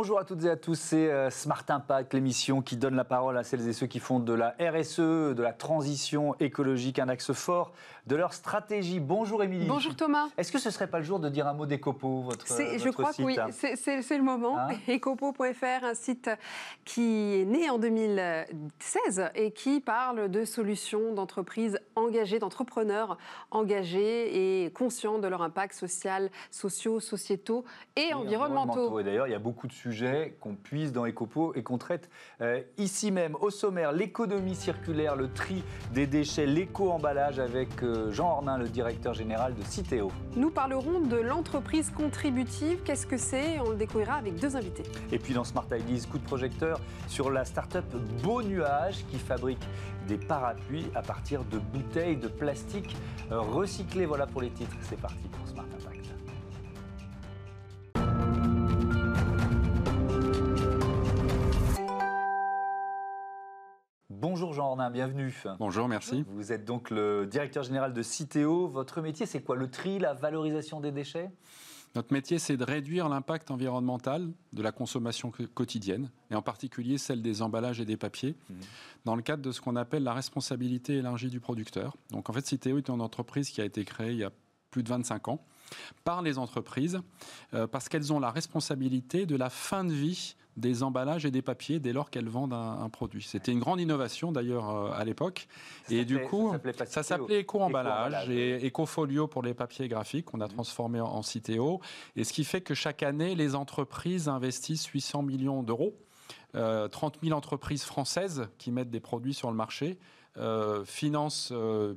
Bonjour à toutes et à tous, c'est euh, Smart Impact, l'émission qui donne la parole à celles et ceux qui font de la RSE, de la transition écologique, un axe fort de leur stratégie. Bonjour Émilie. Bonjour Thomas. Est-ce que ce serait pas le jour de dire un mot d'Ecopo, votre, votre Je crois site que oui, c'est le moment. Hein Ecopo.fr, un site qui est né en 2016 et qui parle de solutions d'entreprises engagées, d'entrepreneurs engagés et conscients de leur impact social, sociaux, sociétaux et, environnementaux. Et d'ailleurs, il y a beaucoup de sujets qu'on puise dans Ecopo et qu'on traite euh, ici même. Au sommaire, l'économie circulaire, le tri des déchets, l'éco-emballage avec euh, Jean Ornin, le directeur général de Citeo. Nous parlerons de l'entreprise contributive. Qu'est-ce que c'est? On le découvrira avec deux invités. Et puis dans Smart Ideas, coup de projecteur sur la start-up Beau Nuage qui fabrique des parapluies à partir de bouteilles de plastique euh, recyclées. Voilà pour les titres. C'est parti Ornin, bienvenue. Bonjour, merci. Vous êtes donc le directeur général de Citeo. Votre métier, c'est quoi? Le tri, la valorisation des déchets? Notre métier, c'est de réduire l'impact environnemental de la consommation quotidienne, et en particulier celle des emballages et des papiers, mmh. dans le cadre de ce qu'on appelle la responsabilité élargie du producteur. Donc en fait, Citeo est une entreprise qui a été créée il y a plus de 25 ans par les entreprises, euh, parce qu'elles ont la responsabilité de la fin de vie des emballages et des papiers dès lors qu'elles vendent un, produit. C'était une grande innovation d'ailleurs euh, à l'époque. Et du coup, ça s'appelait éco-emballage et éco-folio pour les papiers graphiques qu'on a mmh. transformé en, Citéo. Et ce qui fait que chaque année, les entreprises investissent 800 millions d'euros. 30 euh, 000 entreprises françaises qui mettent des produits sur le marché euh, financent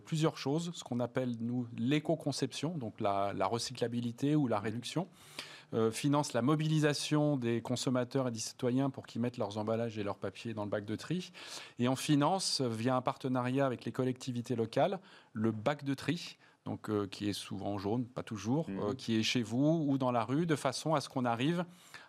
plusieurs choses, ce qu'on appelle nous l'éco-conception, donc la, la, recyclabilité ou la réduction. Euh, finance la mobilisation des consommateurs et des citoyens pour qu'ils mettent leurs emballages et leurs papiers dans le bac de tri. Et on finance, via un partenariat avec les collectivités locales, le bac de tri. Donc, euh, qui est souvent jaune, pas toujours, mmh. euh, qui est chez vous ou dans la rue, de façon à ce qu'on arrive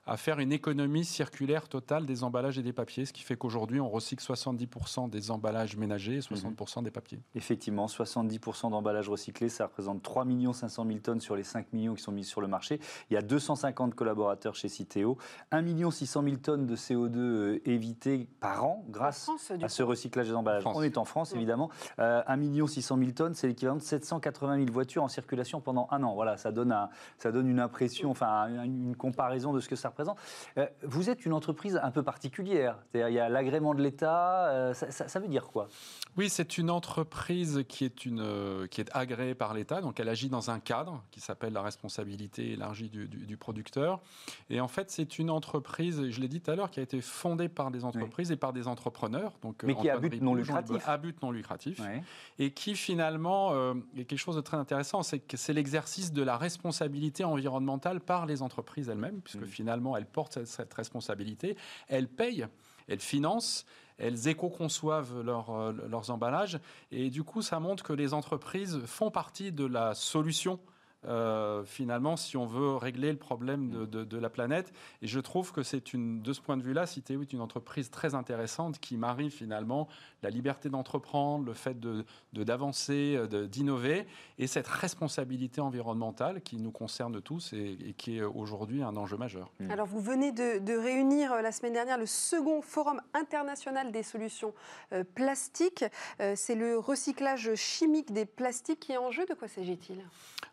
à faire une économie circulaire totale des emballages et des papiers, ce qui fait qu'aujourd'hui, on recycle 70% des emballages ménagers et 60% des papiers. Effectivement, 70% d'emballages recyclés, ça représente 3 500 000 tonnes sur les 5 millions qui sont mises sur le marché. Il y a 250 collaborateurs chez Citeo, 1 600 000 tonnes de CO2 euh, évitées par an grâce à ce recyclage des emballages. On est en France, évidemment. 1 600 000 tonnes, c'est l'équivalent de 780 000 voitures en circulation pendant un an. Voilà, ça donne, ça donne une impression, enfin une comparaison de ce que ça présent. Euh, vous êtes une entreprise un peu particulière. il y a l'agrément de l'État. Euh, ça, veut dire quoi? Oui, c'est une entreprise qui est, une, euh, qui est agréée par l'État. Donc, elle agit dans un cadre qui s'appelle la responsabilité élargie du, producteur. Et en fait, c'est une entreprise, je l'ai dit tout à l'heure, qui a été fondée par des entreprises et par des entrepreneurs. Donc, Mais qui a but non lucratif. À but non lucratif. Et qui finalement est quelque chose de très intéressant, c'est que c'est l'exercice de la responsabilité environnementale par les entreprises elles-mêmes, puisque finalement, elles portent cette responsabilité, elles payent, elles financent, elles éco-conçoivent euh, leurs emballages. Et du coup, ça montre que les entreprises font partie de la solution euh, finalement, si on veut régler le problème de, la planète. Et je trouve que c'est une, de ce point de vue-là, Citeo est une entreprise très intéressante qui marie finalement la liberté d'entreprendre, le fait de, d'avancer, d'innover, et cette responsabilité environnementale qui nous concerne tous et, qui est aujourd'hui un enjeu majeur. Mmh. Alors, vous venez de, réunir euh, la semaine dernière le second forum international des solutions euh, plastiques. c'est le recyclage chimique des plastiques qui est en jeu. De quoi s'agit-il?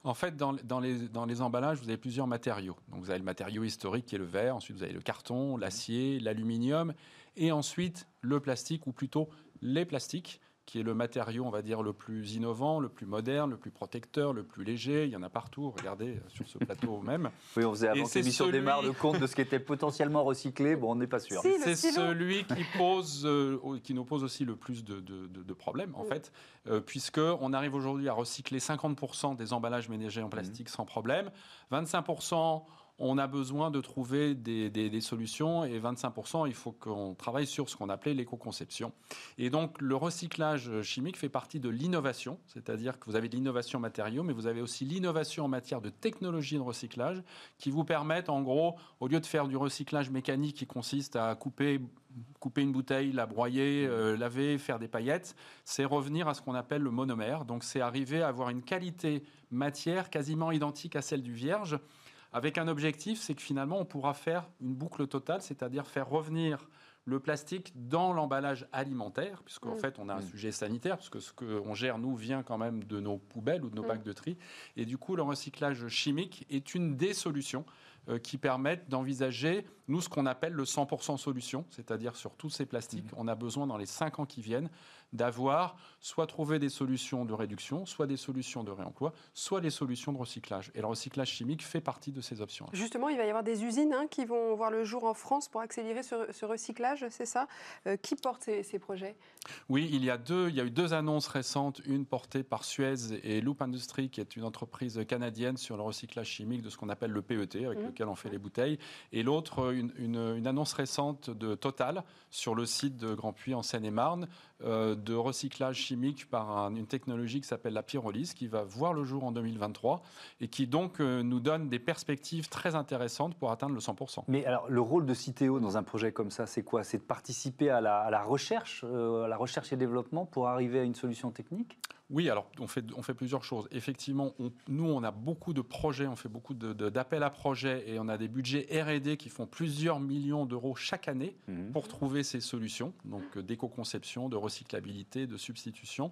En fait, dans, les, emballages, vous avez plusieurs matériaux. Vous avez le matériau historique qui est le verre, ensuite vous avez le carton, l'acier, l'aluminium, et ensuite le plastique, ou plutôt les plastiques qui est le matériau, on va dire, le plus innovant, le plus moderne, le plus protecteur, le plus léger. Il y en a partout, regardez, sur ce plateau même. Oui, on faisait avant que l'émission démarre le compte de ce qui était potentiellement recyclé. Bon, on n'est pas sûr. c'est celui qui, pose, euh, qui nous pose aussi le plus de, de, problèmes, en fait, euh, puisqu'on arrive aujourd'hui à recycler 50% des emballages ménagers en plastique mmh. sans problème, 25% on a besoin de trouver des, solutions et 25%, il faut qu'on travaille sur ce qu'on appelait l'éco-conception. Et donc le recyclage chimique fait partie de l'innovation, c'est-à-dire que vous avez de l'innovation matériaux, mais vous avez aussi l'innovation en matière de technologie de recyclage qui vous permettent en gros, au lieu de faire du recyclage mécanique qui consiste à couper une bouteille, la broyer, euh, laver, faire des paillettes, c'est revenir à ce qu'on appelle le monomère. Donc c'est arriver à avoir une qualité matière quasiment identique à celle du vierge, avec un objectif, c'est que finalement, on pourra faire une boucle totale, c'est-à-dire faire revenir le plastique dans l'emballage alimentaire, puisqu'en mm. fait, on a un mm. sujet sanitaire, puisque ce qu'on gère, nous, vient quand même de nos poubelles ou de nos mm. bacs de tri. Et du coup, le recyclage chimique est une des solutions euh, qui permettent d'envisager, nous, ce qu'on appelle le 100% solution, c'est-à-dire sur tous ces plastiques. On a besoin, dans les 5 ans qui viennent, d'avoir soit trouvé des solutions de réduction, soit des solutions de réemploi, soit des solutions de recyclage. Et le recyclage chimique fait partie de ces options. Justement, il va y avoir des usines hein, qui vont voir le jour en France pour accélérer ce, recyclage, c'est ça? Euh, Qui porte ces, projets? Oui, il y, a deux, il y a eu deux annonces récentes, une portée par Suez et Loop Industries, qui est une entreprise canadienne sur le recyclage chimique de ce qu'on appelle le PET, avec mmh. lequel on fait les bouteilles, et l'autre, une, une, annonce récente de Total sur le site de Grand Puy en Seine-et-Marne, de recyclage chimique par une technologie qui s'appelle la pyrolyse, qui va voir le jour en 2023 et qui donc euh, nous donne des perspectives très intéressantes pour atteindre le 100%. Mais alors, le rôle de Citeo dans un projet comme ça, c'est quoi? C'est de participer à la, recherche, euh, à la recherche et développement pour arriver à une solution technique? Oui, alors on fait, on fait plusieurs choses. Effectivement, nous, on a beaucoup de projets, on fait beaucoup d'appels à projets et on a des budgets RD qui font plusieurs millions d'euros chaque année mhm. pour trouver ces solutions, donc euh, d'éco-conception, de recyclabilité, de substitution.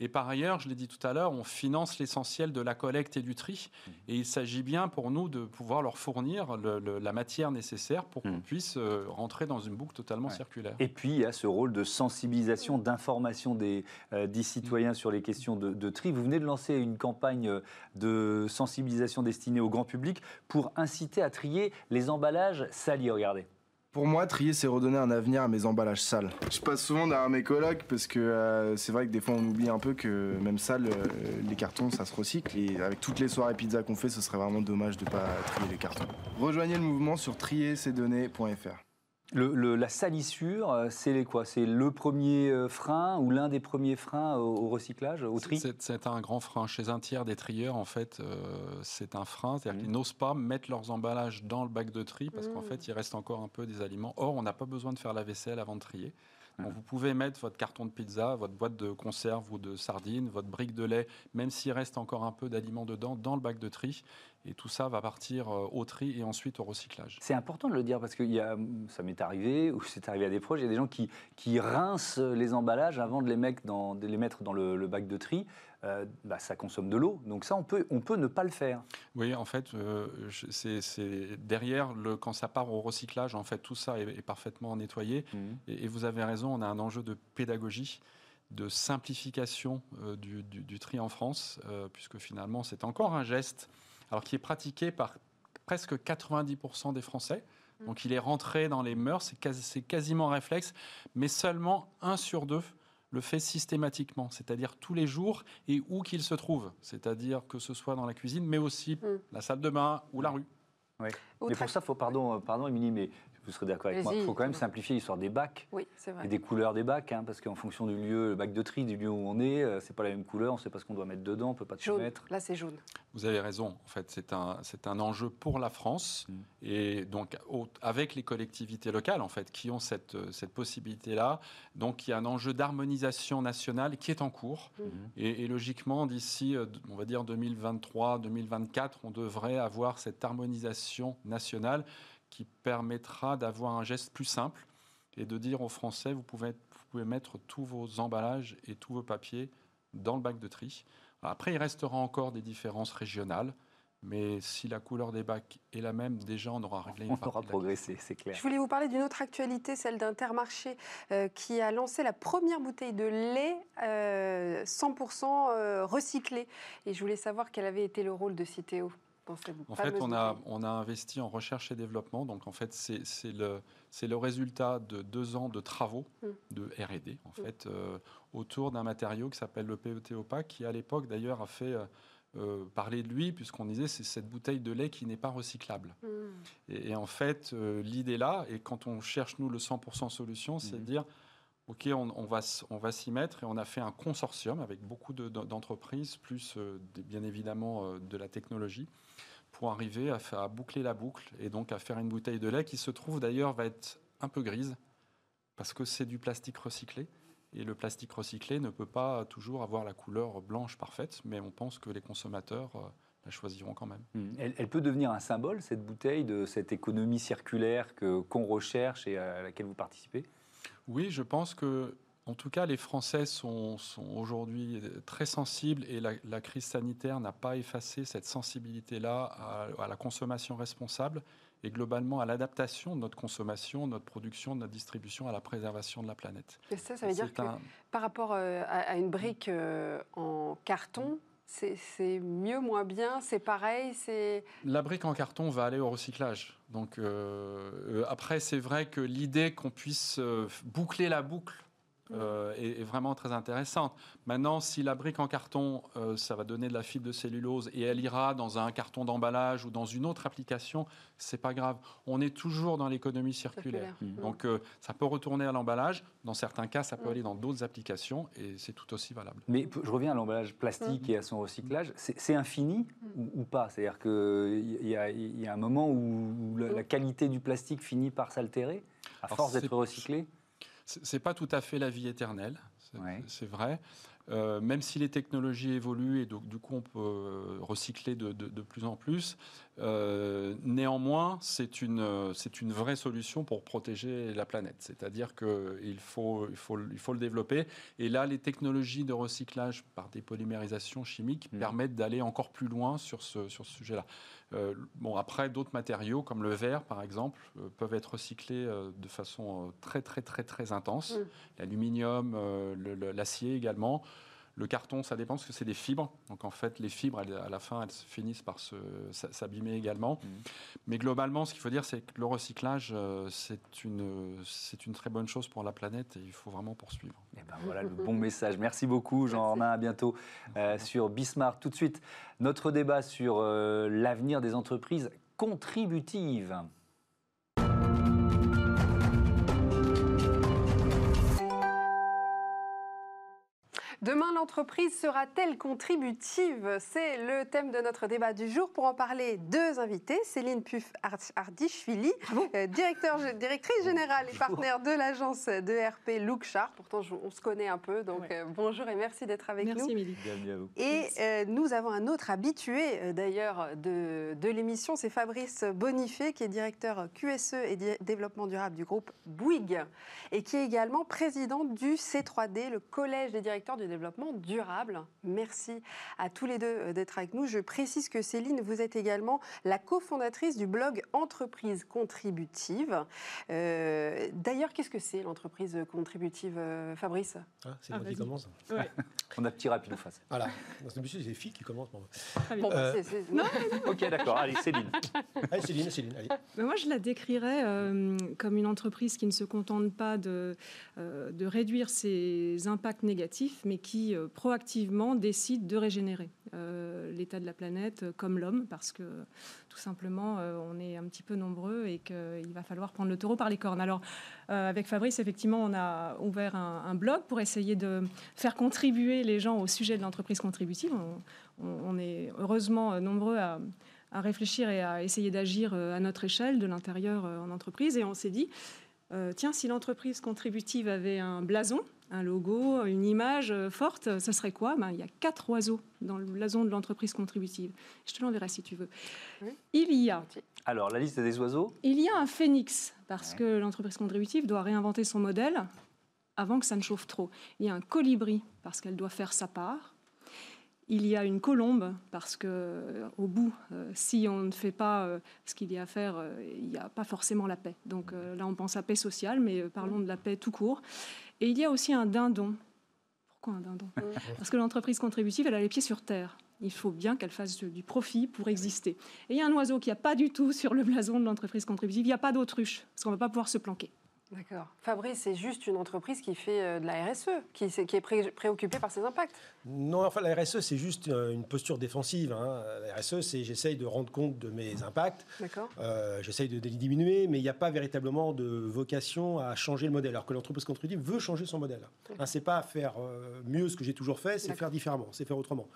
Et par ailleurs, je l'ai dit tout à l'heure, on finance l'essentiel de la collecte et du tri. Mhm. Et il s'agit bien pour nous de pouvoir leur fournir la matière nécessaire pour qu'on mhm. puisse euh, rentrer dans une boucle totalement circulaire. Et puis, il y a ce rôle de sensibilisation, d'information des, euh, des citoyens sur les questions de, tri. Vous venez de lancer une campagne de sensibilisation destinée au grand public pour inciter à trier les emballages salis. Regardez. Pour moi, trier, c'est redonner un avenir à mes emballages sales. Je passe souvent derrière mes colocs parce que euh, c'est vrai que des fois on oublie un peu que même sale, euh, les cartons, ça se recycle. Et avec toutes les soirées pizza qu'on fait, ce serait vraiment dommage de ne pas trier les cartons. Rejoignez le mouvement sur triercesdonnées.fr. Le, la salissure, euh, c'est quoi? C'est le premier euh, frein ou l'un des premiers freins au, recyclage, au tri? C'est un grand frein. Chez un tiers des trieurs, en fait, euh, c'est un frein. C'est-à-dire mmh. qu'ils n'osent pas mettre leurs emballages dans le bac de tri parce qu'en mmh. fait, il reste encore un peu des aliments. Or, on n'a pas besoin de faire la vaisselle avant de trier. Donc vous pouvez mettre votre carton de pizza, votre boîte de conserve ou de sardines, votre brique de lait, même s'il reste encore un peu d'aliments dedans, dans le bac de tri. Et tout ça va partir euh, au tri et ensuite au recyclage. C'est important de le dire parce que y a, ça m'est arrivé, ou c'est arrivé à des proches, il y a des gens qui, qui rincent les emballages avant de les mettre dans, de les mettre dans le, bac de tri. Euh, bah, ça consomme de l'eau. Donc ça, on peut, on peut ne pas le faire. Oui, en fait, euh, c'est derrière, le, quand ça part au recyclage, en fait, tout ça est, parfaitement nettoyé. Mmh. Et, vous avez raison, on a un enjeu de pédagogie de simplification du, du, tri en France, puisque finalement c'est encore un geste alors qui est pratiqué par presque 90% des Français. Mm. Donc il est rentré dans les mœurs, c'est quasiment réflexe, mais seulement un sur deux le fait systématiquement, c'est-à-dire tous les jours et où qu'il se trouve, c'est-à-dire que ce soit dans la cuisine, mais aussi mm. la salle de bain ou la rue. Oui. Mais pour ça, faut, pardon, pardon, Émilie, mais vous serez d'accord avec moi, il faut quand même simplifier l'histoire des bacs oui, vrai. et des couleurs des bacs, hein, parce qu'en fonction du lieu, le bac de tri, du lieu où on est, euh, c'est pas la même couleur, on ne sait pas ce qu'on doit mettre dedans, on peut pas tout mettre. Là, c'est jaune. Vous avez raison. En fait, c'est un, c'est un enjeu pour la France mm. et donc avec les collectivités locales, en fait, qui ont cette, cette possibilité-là. Donc, il y a un enjeu d'harmonisation nationale qui est en cours mm. et, et, logiquement, d'ici, euh, on va dire 2023, 2024, on devrait avoir cette harmonisation nationale qui permettra d'avoir un geste plus simple et de dire aux Français, vous pouvez, vous pouvez mettre tous vos emballages et tous vos papiers dans le bac de tri. Après, il restera encore des différences régionales. Mais si la couleur des bacs est la même, déjà on aura réglé une On aura progressé, c'est clair. Je voulais vous parler d'une autre actualité, celle d'Intermarché, euh, qui a lancé la première bouteille de lait 100% euh, euh, recyclé. Et je voulais savoir quel avait été le rôle de Citeo. En fait, on a, on a investi en recherche et développement. Donc, en fait, c'est le, le résultat de deux ans de travaux mm. de R&D, en mm. fait, euh, autour d'un matériau qui s'appelle le PET opaque, qui, à l'époque, d'ailleurs, a fait... Euh, euh, parler de lui, puisqu'on disait c'est cette bouteille de lait qui n'est pas recyclable. Mm. Et, en fait, l'idée là, et quand on cherche nous le 100% solution, c'est de dire OK, on, va, on va s'y mettre et on a fait un consortium avec beaucoup d'entreprises, plus bien évidemment de la technologie, pour arriver à, faire, boucler la boucle et donc à faire une bouteille de lait qui se trouve d'ailleurs va être un peu grise parce que c'est du plastique recyclé. Et le plastique recyclé ne peut pas toujours avoir la couleur blanche parfaite, mais on pense que les consommateurs euh, la choisiront quand même. Mmh. Elle, peut devenir un symbole, cette bouteille, de cette économie circulaire qu'on recherche et à laquelle vous participez? Oui, je pense que en tout cas, les Français sont, sont aujourd'hui très sensibles et la, crise sanitaire n'a pas effacé cette sensibilité-là à, la consommation responsable et globalement à l'adaptation de notre consommation, de notre production, de notre distribution à la préservation de la planète. Et ça, ça veut dire que par rapport euh, à, une brique euh, en carton, c'est mieux, moins bien, c'est pareil, c'est... La brique en carton va aller au recyclage. Donc euh, après, c'est vrai que l'idée qu'on puisse boucler la boucle euh, est, vraiment très intéressante. Maintenant, si la brique en carton, euh, ça va donner de la fibre de cellulose et elle ira dans un carton d'emballage ou dans une autre application, c'est pas grave. On est toujours dans l'économie circulaire. Mmh. Donc, euh, ça peut retourner à l'emballage. Dans certains cas, ça peut mmh. aller dans d'autres applications et c'est tout aussi valable. Mais je reviens à l'emballage plastique mmh. et à son recyclage. C'est infini ou, pas? C'est-à-dire qu'il y, y, a un moment où la, la qualité du plastique finit par s'altérer à force d'être recyclé? C'est pas tout à fait la vie éternelle, c'est vrai. Euh, même si les technologies évoluent et donc, du coup on peut euh, recycler de, plus en plus, euh, néanmoins c'est une, c'est une vraie solution pour protéger la planète. C'est-à-dire qu'il faut, il faut, il faut le développer. Et là, les technologies de recyclage par dépolymérisations chimiques mmh. permettent d'aller encore plus loin sur ce, sur ce sujet-là. Euh, bon, après, d'autres matériaux, comme le verre, par exemple, euh, peuvent être recyclés euh, de façon très, très, très, très intense. Mm. L'aluminium, l'acier également. Le carton, ça dépend parce que c'est des fibres. Donc en fait, les fibres, à la fin, elles finissent par s'abîmer également. Mmh. Mais globalement, ce qu'il faut dire, c'est que le recyclage, euh, c'est une, une très bonne chose pour la planète et il faut vraiment poursuivre. Et eh ben voilà le bon message. Merci beaucoup, Jean-Romain. À bientôt euh, sur Bismarck. Tout de suite, notre débat sur euh, l'avenir des entreprises contributives. Demain, l'entreprise sera-t-elle contributive? C'est le thème de notre débat du jour. Pour en parler, deux invités. Céline Puf-Ardichvili, euh, directrice générale et partenaire de l'agence de RP Lookchart. Pourtant, on se connaît un peu, donc euh, bonjour et merci d'être avec nous. Merci, Bienvenue à vous. Et euh, nous avons un autre habitué, d'ailleurs, de, de l'émission. C'est Fabrice Bonifay, qui est directeur QSE et développement durable du groupe Bouygues et qui est également président du C3D, le collège des directeurs du développement durable. Merci à tous les deux euh, d'être avec nous. Je précise que Céline, vous êtes également la cofondatrice du blog Entreprise contributive. Euh, d'ailleurs, qu'est-ce que c'est l'entreprise contributive, euh, Fabrice? Ah, C'est moi ah, qui commence. On a petit rapide face. Voilà. Dans ce c'est les filles qui commencent. Bon, bah, ok, d'accord. Allez, Céline. allez, Céline, Céline. Allez. Bah, moi, je la décrirais comme une entreprise qui ne se contente pas de, de réduire ses impacts négatifs, mais qui euh, proactivement décide de régénérer euh, l'état de la planète euh, comme l'homme, parce que tout simplement, on est un petit peu nombreux et qu'il va falloir prendre le taureau par les cornes. Alors, avec Fabrice, effectivement, on a ouvert un, blog pour essayer de faire contribuer les gens au sujet de l'entreprise contributive. On, est heureusement nombreux à réfléchir et à essayer d'agir à notre échelle, de l'intérieur en entreprise. Et on s'est dit, tiens, si l'entreprise contributive avait un blason, un logo, une image euh, forte, ce serait quoi? Ben, Il y a quatre oiseaux dans le blason de l'entreprise contributive. Je te l'enverrai si tu veux. Il y a... Alors, la liste des oiseaux? Il y a un phénix, parce que l'entreprise contributive doit réinventer son modèle avant que ça ne chauffe trop. Il y a un colibri, parce qu'elle doit faire sa part. Il y a une colombe, parce que au bout, euh, si on ne fait pas euh, ce qu'il y a à faire, il n'y a pas forcément la paix. Donc là, on pense à paix sociale, mais parlons de la paix tout court. Et il y a aussi un dindon. Pourquoi un dindon Parce que l'entreprise contributive, elle a les pieds sur terre. Il faut bien qu'elle fasse du profit pour exister. Et il y a un oiseau qui a pas du tout sur le blason de l'entreprise contributive. Il n'y a pas d'autruche, parce qu'on ne va pas pouvoir se planquer. D'accord. Fabrice, c'est juste une entreprise qui fait euh, de la RSE, qui, est préoccupée par ses impacts. Non, enfin, la RSE, c'est juste euh, une posture défensive. Hein. La RSE, c'est j'essaye de rendre compte de mes impacts. D'accord. Euh, j'essaye de, les diminuer, mais il n'y a pas véritablement de vocation à changer le modèle. Alors que l'entreprise contributive veut changer son modèle. Hein, c'est pas faire mieux ce que j'ai toujours fait, c'est faire différemment, c'est faire autrement.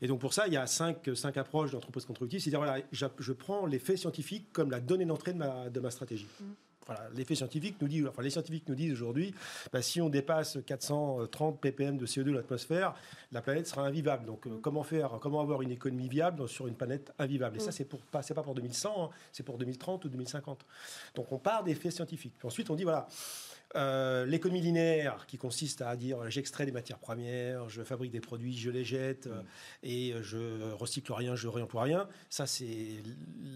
Et donc pour ça, il y a cinq, cinq approches d'entreprise contributive. C'est-à-dire, voilà, je, prends les faits scientifiques comme la donnée d'entrée de ma, de ma stratégie. L'effet scientifique nous dit, enfin les scientifiques nous disent aujourd'hui, bah, si on dépasse 430 ppm de CO2 dans l'atmosphère, la planète sera invivable. Donc euh, comment faire, comment avoir une économie viable sur une planète invivable? Et ça, c'est pour pas, c'est pas pour 2100, hein, c'est pour 2030 ou 2050. Donc on part des faits scientifiques. Puis ensuite, on dit voilà. Euh, l'économie linéaire, qui consiste à dire j'extrais des matières premières, je fabrique des produits, je les jette euh, et je recycle rien, je réemploie rien. Ça, c'est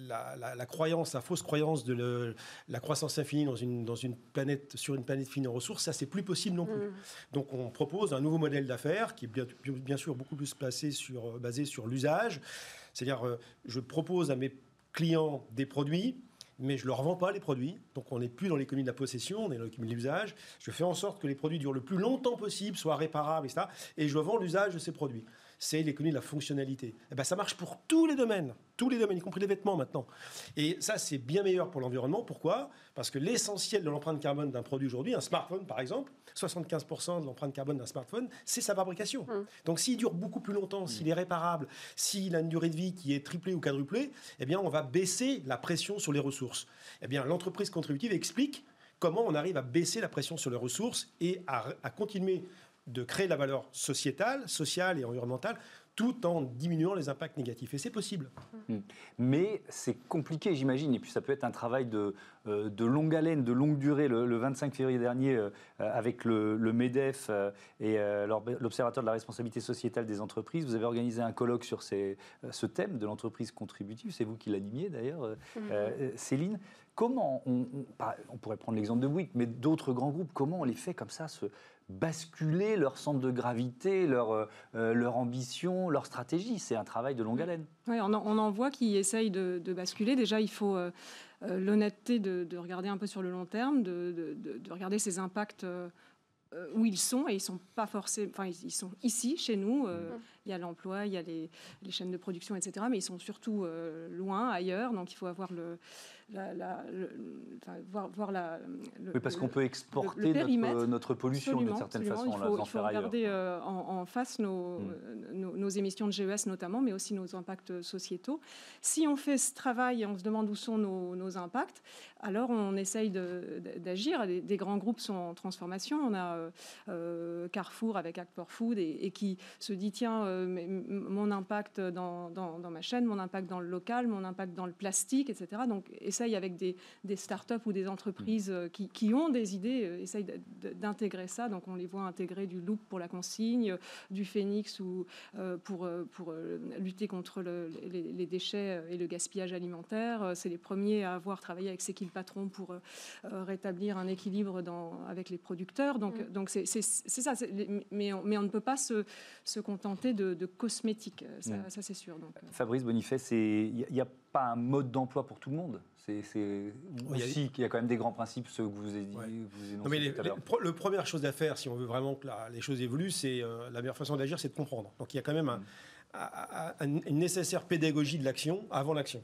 la, croyance, la fausse croyance de la croissance infinie dans une, dans une planète, sur une planète finie en ressources. Ça, c'est plus possible non plus. Mm. Donc, on propose un nouveau modèle d'affaires qui est bien, bien, sûr beaucoup plus placé sur, basé sur l'usage. C'est-à-dire, euh, je propose à mes clients des produits mais je ne leur vends pas les produits. Donc on n'est plus dans l'économie de la possession, on est dans l'économie de l'usage. Je fais en sorte que les produits durent le plus longtemps possible, soient réparables, etc. Et je vends l'usage de ces produits. C'est l'économie de la fonctionnalité. Et eh ben, ça marche pour tous les domaines, tous les domaines, y compris les vêtements maintenant. Et ça, c'est bien meilleur pour l'environnement. Pourquoi? Parce que l'essentiel de l'empreinte carbone d'un produit aujourd'hui, un smartphone par exemple, 75% de l'empreinte carbone d'un smartphone, c'est sa fabrication. Mmh. Donc s'il dure beaucoup plus longtemps, s'il est réparable, s'il a une durée de vie qui est triplée ou quadruplée, eh bien on va baisser la pression sur les ressources. Eh bien l'entreprise contributive explique comment on arrive à baisser la pression sur les ressources et à, à continuer de créer de la valeur sociétale, sociale et environnementale tout en diminuant les impacts négatifs. Et c'est possible. Hmm. Mais c'est compliqué, j'imagine. Et puis ça peut être un travail de, euh, de longue haleine, de longue durée. Le, 25 février dernier, euh, avec le, MEDEF euh, et l'Observatoire de la responsabilité sociétale des entreprises, vous avez organisé un colloque sur ce thème de l'entreprise contributive. C'est vous qui l'animiez d'ailleurs, hmm. Céline. Comment on, on, pourrait prendre l'exemple de Bouygues, mais d'autres grands groupes, comment on les fait comme ça se, basculer leur centre de gravité, leur, euh, euh, leur ambition, leur stratégie. C'est un travail de longue haleine. Oui, on en, voit qui essayent de, basculer. Déjà, il faut euh, l'honnêteté de, regarder un peu sur le long terme, de, regarder ces impacts où ils sont et ils sont pas forcément, enfin ils sont ici chez nous. Mmh. Il y a l'emploi, il y a les, chaînes de production, etc. Mais ils sont surtout loin, ailleurs. Donc il faut avoir le, voir, la, oui, parce qu'on peut exporter notre, pollution d'une certaine façon. Il faut, il faut regarder euh, en, face nos, hmm. nos, émissions de GES notamment, mais aussi nos impacts sociétaux. Si on fait ce travail et on se demande où sont nos, impacts, alors on essaye d'agir. Des, grands groupes sont en transformation. On a euh, euh, Carrefour avec Act for Food et, qui se dit tiens, mon impact dans, dans, dans, ma chaîne, mon impact dans le local, mon impact dans le plastique, etc. Donc, essaye avec des, des start-up ou des entreprises euh, qui, qui, ont des idées, euh, essaye d'intégrer ça. Donc on les voit intégrer du loop pour la consigne, du phénix ou euh, pour, pour lutter contre les, déchets et le gaspillage alimentaire. C'est les premiers à avoir travaillé avec Séquille Patron pour rétablir un équilibre dans, avec les producteurs. Donc mm. donc c'est ça. Mais on, mais on ne peut pas se, se contenter de, cosmétiques. Ça, mm. ça c'est sûr. Donc, Fabrice Bonifay, il n'y a pas un mode d'emploi pour tout le monde. C'est aussi qu'il y a quand même des grands principes, ceux que vous avez dit. Vous mais le première chose à faire, si on veut vraiment que les choses évoluent, c'est euh, la meilleure façon d'agir, c'est de comprendre. Donc il y a quand même mm. une nécessaire pédagogie de l'action avant l'action.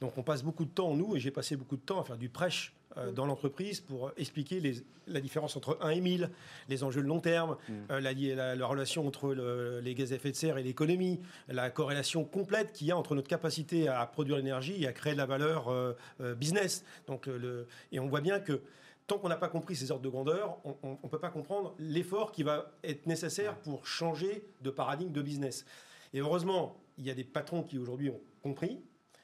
Donc on passe beaucoup de temps, nous, et j'ai passé beaucoup de temps à faire du prêche euh, dans l'entreprise pour expliquer la différence entre 1 et 1000, les enjeux de long terme, mm. euh, la, relation entre les gaz à effet de serre et l'économie, la corrélation complète qu'il y a entre notre capacité à produire l'énergie et à créer de la valeur euh, business. Donc, le, et on voit bien que tant qu'on n'a pas compris ces ordres de grandeur, on ne peut pas comprendre l'effort qui va être nécessaire pour changer de paradigme de business. Et heureusement, il y a des patrons qui aujourd'hui ont compris,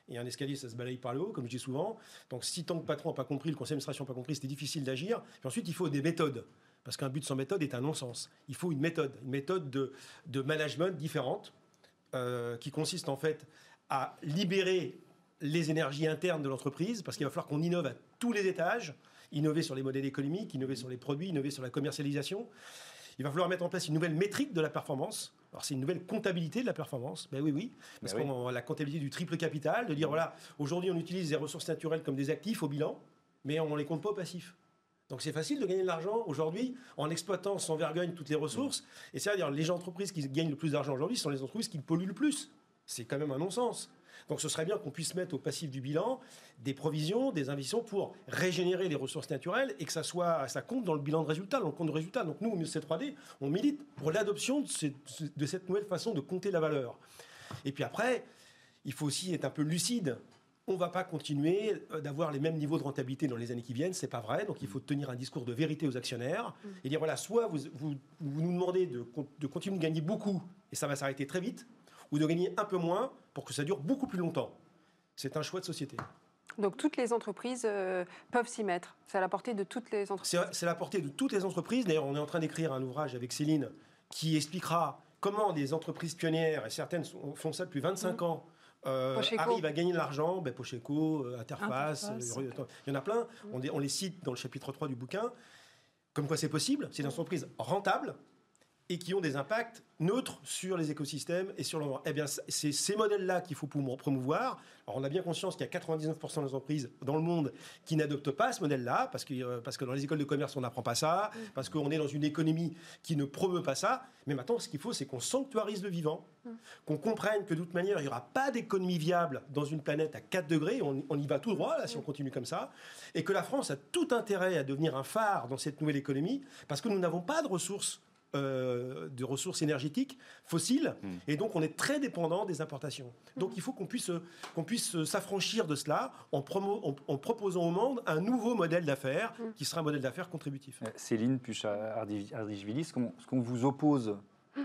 et un escalier, ça se balaye par le haut, comme je dis souvent. Donc, si tant que patron n'a pas compris, le conseil d'administration n'a pas compris, c'était difficile d'agir. Puis ensuite, il faut des méthodes. Parce qu'un but sans méthode est un non-sens. Il faut une méthode, une méthode de, de management différente, euh, qui consiste en fait à libérer les énergies internes de l'entreprise, parce qu'il va falloir qu'on innove à tous les étages, innover sur les modèles économiques, innover sur les produits, innover sur la commercialisation. Il va falloir mettre en place une nouvelle métrique de la performance. Alors c'est une nouvelle comptabilité de la performance. Ben oui, oui. Parce ben qu'on la comptabilité du triple capital, de dire voilà, aujourd'hui on utilise les ressources naturelles comme des actifs au bilan, mais on ne les compte pas au passif. Donc c'est facile de gagner de l'argent aujourd'hui en exploitant sans vergogne toutes les ressources. Et c'est-à-dire les entreprises qui gagnent le plus d'argent aujourd'hui sont les entreprises qui polluent le plus. C'est quand même un non-sens. Donc ce serait bien qu'on puisse mettre au passif du bilan des provisions, des investissements pour régénérer les ressources naturelles et que ça soit ça compte dans le bilan de résultat, dans le compte de résultat. Donc nous, au C3D, on milite pour l'adoption de, cette nouvelle façon de compter la valeur. Et puis après, il faut aussi être un peu lucide on ne va pas continuer euh, d'avoir les mêmes niveaux de rentabilité dans les années qui viennent, c'est pas vrai. Donc il faut tenir un discours de vérité aux actionnaires mm. et dire voilà, soit vous, vous, nous demandez de, de, continuer de gagner beaucoup et ça va s'arrêter très vite, ou de gagner un peu moins pour que ça dure beaucoup plus longtemps. C'est un choix de société. Donc toutes les entreprises euh, peuvent s'y mettre. C'est à la portée de toutes les entreprises. C'est à la portée de toutes les entreprises. D'ailleurs, on est en train d'écrire un ouvrage avec Céline qui expliquera comment des entreprises pionnières, et certaines font ça depuis 25 mm. ans, euh, arrivent à gagner de l'argent, ben, Pocheco, euh, Interface, il y en a plein, mm. on, les cite dans le chapitre 3 du bouquin, comme quoi c'est possible, c'est des entreprises rentables et qui ont des impacts neutres sur les écosystèmes et sur l'environnement. Eh bien, c'est ces modèles-là qu'il faut promouvoir. Alors, on a bien conscience qu'il y a 99% des entreprises dans le monde qui n'adoptent pas ce modèle-là, parce que, euh, parce que dans les écoles de commerce, on n'apprend pas ça, mm. parce qu'on est dans une économie qui ne promeut pas ça. Mais maintenant, ce qu'il faut, c'est qu'on sanctuarise le vivant, mm. qu'on comprenne que de toute manière, il n'y aura pas d'économie viable dans une planète à 4 degrés, on, on y va tout droit, là, si on continue comme ça, et que la France a tout intérêt à devenir un phare dans cette nouvelle économie, parce que nous n'avons pas de ressources euh, de ressources énergétiques fossiles, hmm. et donc on est très dépendant des importations. Donc il faut qu'on puisse, qu'on puisse s'affranchir de cela en, en, proposant au monde un nouveau modèle d'affaires hmm. qui sera un modèle d'affaires contributif. Euh, Céline Pucha-Ardichvili, ce qu'on vous oppose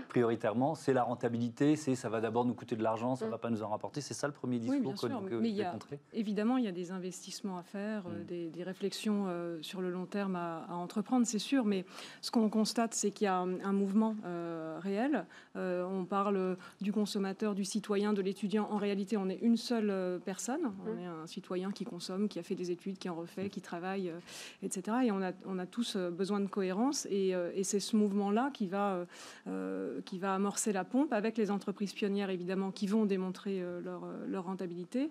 prioritairement, c'est la rentabilité, c'est ça va d'abord nous coûter de l'argent, ça ne mm. va pas nous en rapporter. C'est ça le premier discours oui, bien sûr, que, mais il Évidemment, il y a des investissements à faire, euh, mm. des, réflexions euh, sur le long terme à, entreprendre, c'est sûr. Mais ce qu'on constate, c'est qu'il y a un, mouvement euh, réel. on parle du consommateur, du citoyen, de l'étudiant. En réalité, on est une seule personne. On mm. est un citoyen qui consomme, qui a fait des études, qui en refait, qui travaille, etc. Et on a, on a tous besoin de cohérence. Et, et c'est ce mouvement-là qui va euh, qui va amorcer la pompe avec les entreprises pionnières, évidemment, qui vont démontrer euh, leur, euh, leur, rentabilité.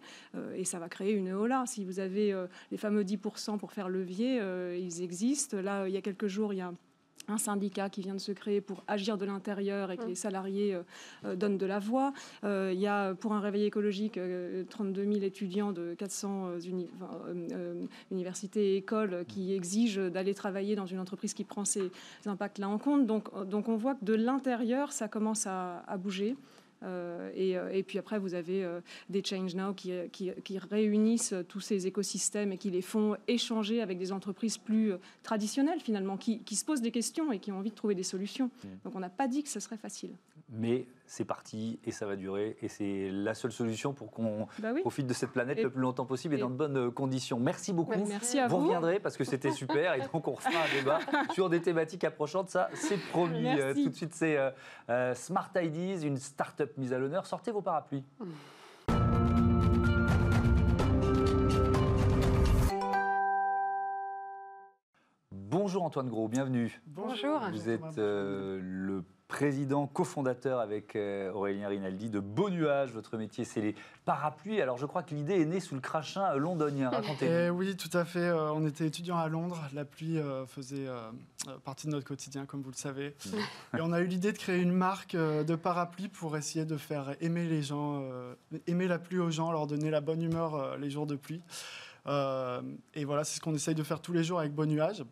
et ça va créer une hola. Si vous avez les fameux 10% pour faire levier, ils existent. Là, il y a quelques jours, il y a un syndicat qui vient de se créer pour agir de l'intérieur et que les salariés donnent de la voix. il y a pour un réveil écologique 32 000 étudiants de 400 universités et écoles qui exigent d'aller travailler dans une entreprise qui prend ces impacts-là en compte. Donc, donc on voit que de l'intérieur, ça commence à bouger. Euh, euh, et, puis après, vous avez euh, des Change Now qui, qui, réunissent tous ces écosystèmes et qui les font échanger avec des entreprises plus traditionnelles finalement, qui, qui, se posent des questions et qui ont envie de trouver des solutions. Mmh. Donc on n'a pas dit que ce serait facile. Mais c'est parti et ça va durer et c'est la seule solution pour qu'on bah profite de cette planète le plus longtemps possible et, dans de bonnes conditions. Merci beaucoup. merci à vous. Vous reviendrez parce que c'était super et donc on refera un débat sur des thématiques approchantes. Ça, c'est promis. tout de suite, c'est Smart Ideas, une start-up mise à l'honneur. Sortez vos parapluies. Bonjour Antoine Gros, bienvenue. Bonjour. Vous êtes euh, le président, cofondateur avec euh, Aurélien Rinaldi de Beau Nuages. Votre métier, c'est les parapluies. Alors, je crois que l'idée est née sous le crachin londonien. Racontez-nous. Eh oui, tout à fait. Euh, on était étudiants à Londres. La pluie euh, faisait partie de notre quotidien, comme vous le savez. Mm. Et on a eu l'idée de créer une marque de parapluies pour essayer de faire aimer les gens, aimer la pluie aux gens, leur donner la bonne humeur les jours de pluie. et voilà, c'est ce qu'on essaye de faire tous les jours avec Beau Nuages.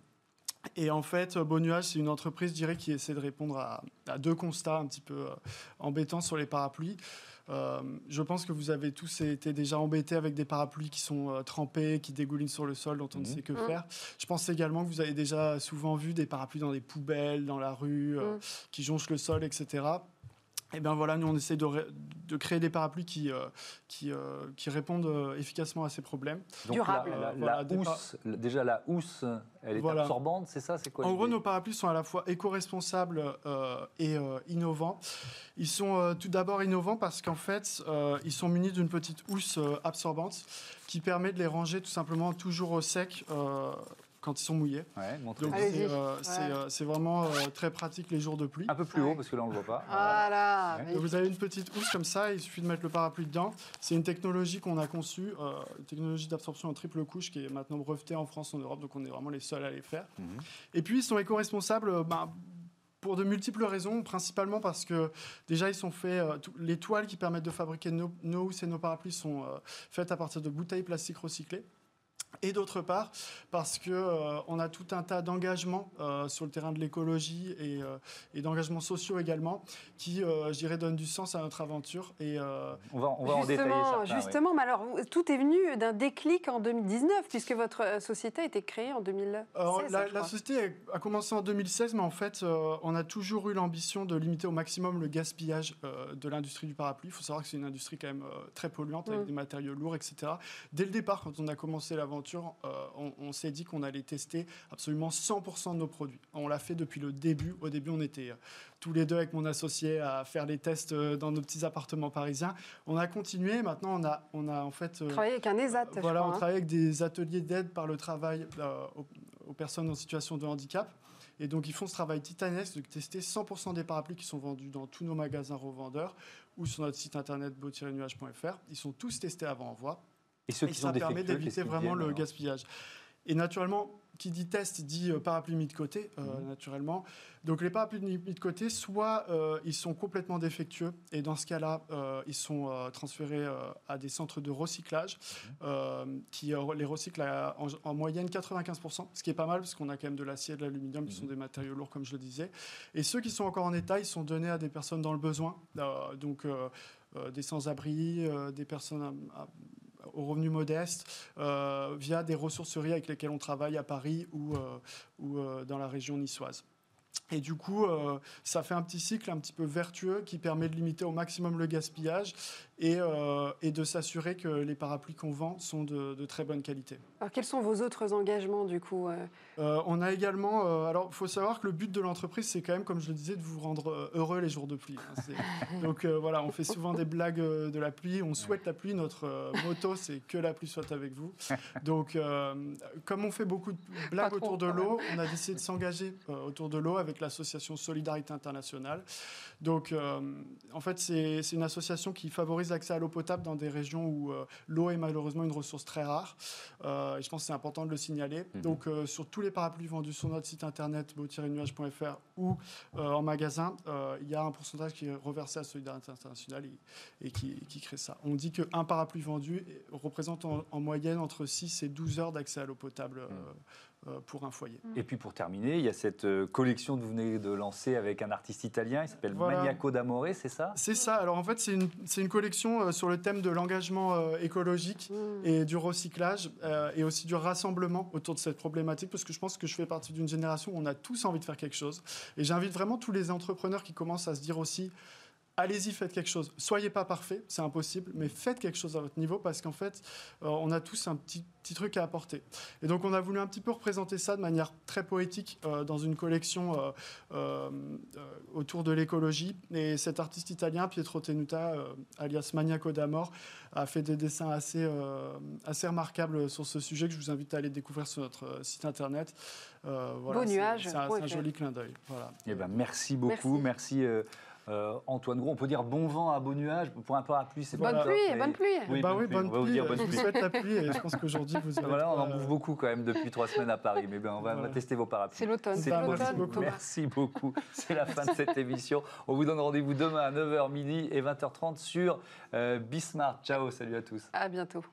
Et en fait, Beau Nuage, c'est une entreprise, je dirais, qui essaie de répondre à, deux constats un petit peu euh, embêtants sur les parapluies. Euh, je pense que vous avez tous été déjà embêtés avec des parapluies qui sont euh, trempés, qui dégoulinent sur le sol, dont on ne mhm. sait que faire. Je pense également que vous avez déjà souvent vu des parapluies dans des poubelles, dans la rue, qui jonchent le sol, etc. Et eh bien voilà, nous on essaie de, de créer des parapluies qui, euh, qui, euh, qui, répondent euh, efficacement à ces problèmes. Donc Durable. La, housse, déjà la housse, elle est absorbante, c'est ça C'est quoi En gros, nos parapluies sont à la fois éco-responsables et innovants. Ils sont tout d'abord innovants parce qu'en fait, ils sont munis d'une petite housse absorbante qui permet de les ranger tout simplement toujours au sec quand ils sont mouillés. Donc euh, euh, c'est vraiment euh, très pratique les jours de pluie. Un peu plus haut parce que là on ne le voit pas. Voilà. vous avez une petite housse comme ça, il suffit de mettre le parapluie dedans. C'est une technologie qu'on a conçue, une technologie d'absorption en triple couche qui est maintenant brevetée en France, en Europe, donc on est vraiment les seuls à les faire. Mhm. Et puis ils sont éco-responsables. Ben, pour de multiples raisons, principalement parce que déjà ils sont faits, les toiles qui permettent de fabriquer nos, nos housses et nos parapluies sont faites à partir de bouteilles plastiques recyclées. Et d'autre part parce que euh, on a tout un tas d'engagements euh, sur le terrain de l'écologie et, euh, et d'engagements sociaux également qui, je dirais, donnent du sens à notre aventure. Et on va, on va en détailler certains, Justement, mais alors tout est venu d'un déclic en 2019 puisque votre société a été créée en 2016. la, la, société a commencé en 2016, mais en fait, on a toujours eu l'ambition de limiter au maximum le gaspillage de l'industrie du parapluie. Il faut savoir que c'est une industrie quand même très polluante avec mm. des matériaux lourds, etc. Dès le départ, quand on a commencé l'aventure euh, on, s'est dit qu'on allait tester absolument 100% de nos produits. On l'a fait depuis le début. Au début, on était euh, tous les deux avec mon associé à faire les tests euh, dans nos petits appartements parisiens. On a continué. Maintenant, on a, on a en fait travaillé avec un ESAT. voilà, on hein. travaille avec des ateliers d'aide par le travail aux, personnes en situation de handicap. Et donc, ils font ce travail titanesque de tester 100% des parapluies qui sont vendus dans tous nos magasins revendeurs ou sur notre site internet beau-nuage.fr. Ils sont tous testés avant envoi. Et, ceux qui ça permet d'éviter vraiment le gaspillage. Et naturellement, qui dit test dit euh, parapluie mis de côté, euh, mhm. naturellement. Donc les parapluies mis de côté, soit euh, ils sont complètement défectueux, et dans ce cas-là, ils sont transférés à des centres de recyclage, mhm. qui les recyclent en, moyenne 95%, ce qui est pas mal, parce qu'on a quand même de l'acier et de l'aluminium, qui sont mhm. des matériaux lourds, comme je le disais. Et ceux qui sont encore en état, ils sont donnés à des personnes dans le besoin, donc des sans-abri, des personnes aux revenus modestes euh, via des ressourceries avec lesquelles on travaille à Paris ou, euh, ou euh, dans la région niçoise. Et du coup, ça fait un petit cycle un petit peu vertueux qui permet de limiter au maximum le gaspillage et, euh, et de s'assurer que les parapluies qu'on vend sont de, de, très bonne qualité. Alors, quels sont vos autres engagements du coup euh euh, On a également, alors il faut savoir que le but de l'entreprise, c'est quand même, comme je le disais, de vous rendre heureux les jours de pluie. Hein. donc voilà, on fait souvent des blagues de la pluie, on souhaite la pluie, notre motto c'est que la pluie soit avec vous. Donc comme on fait beaucoup de blagues autour de l'eau, on a décidé de s'engager autour de l'eau avec l'association Solidarité Internationale. Donc en fait, c'est une association qui favorise l'accès à l'eau potable dans des régions où euh, l'eau est malheureusement une ressource très rare. Euh, et je pense que c'est important de le signaler. Mhm. Donc, euh, sur tous les parapluies vendus sur notre site internet beau-nuage.fr ou en magasin, il y a un pourcentage qui est reversé à Solidarité Internationale et, qui, crée ça. On dit qu'un parapluie vendu représente en, moyenne entre 6 et 12 heures d'accès à l'eau potable. Mhm. Euh, pour un foyer. Et puis pour terminer, il y a cette euh, collection que vous venez de lancer avec un artiste italien, il s'appelle Maniaco d'Amore, c'est ça? C'est ça, alors en fait c'est une, une, collection euh, sur le thème de l'engagement écologique mmh. et du recyclage et aussi du rassemblement autour de cette problématique parce que je pense que je fais partie d'une génération où on a tous envie de faire quelque chose. Et j'invite vraiment tous les entrepreneurs qui commencent à se dire aussi allez-y, faites quelque chose. Soyez pas parfait, c'est impossible, mais faites quelque chose à votre niveau parce qu'en fait, euh, on a tous un petit, petit truc à apporter. Et donc, on a voulu un petit peu représenter ça de manière très poétique euh, dans une collection euh, autour de l'écologie. Et cet artiste italien, Pietro Tenuta, alias Maniaco d'Amor, a fait des dessins assez, assez remarquables sur ce sujet que je vous invite à aller découvrir sur notre site internet. Beau nuage. C'est un, joli clin d'œil. Voilà. Eh ben, merci beaucoup. Merci. Euh, Antoine Gros, on peut dire bon vent à beau nuage pour un parapluie, c'est bonne, pluie, bonne pluie. Oui, bah bonne pluie. On va vous dire bonne pluie. Je la pluie et je pense qu'aujourd'hui vous. Voilà, on en bouffe beaucoup quand même depuis trois semaines à Paris, mais ben, on, va, tester vos parapluies. C'est l'automne. C'est l'automne. Merci beaucoup. C'est la fin de cette émission. On vous donne rendez-vous demain à 9h midi et 20h30 sur euh, Bismart. Ciao, salut à tous. À bientôt.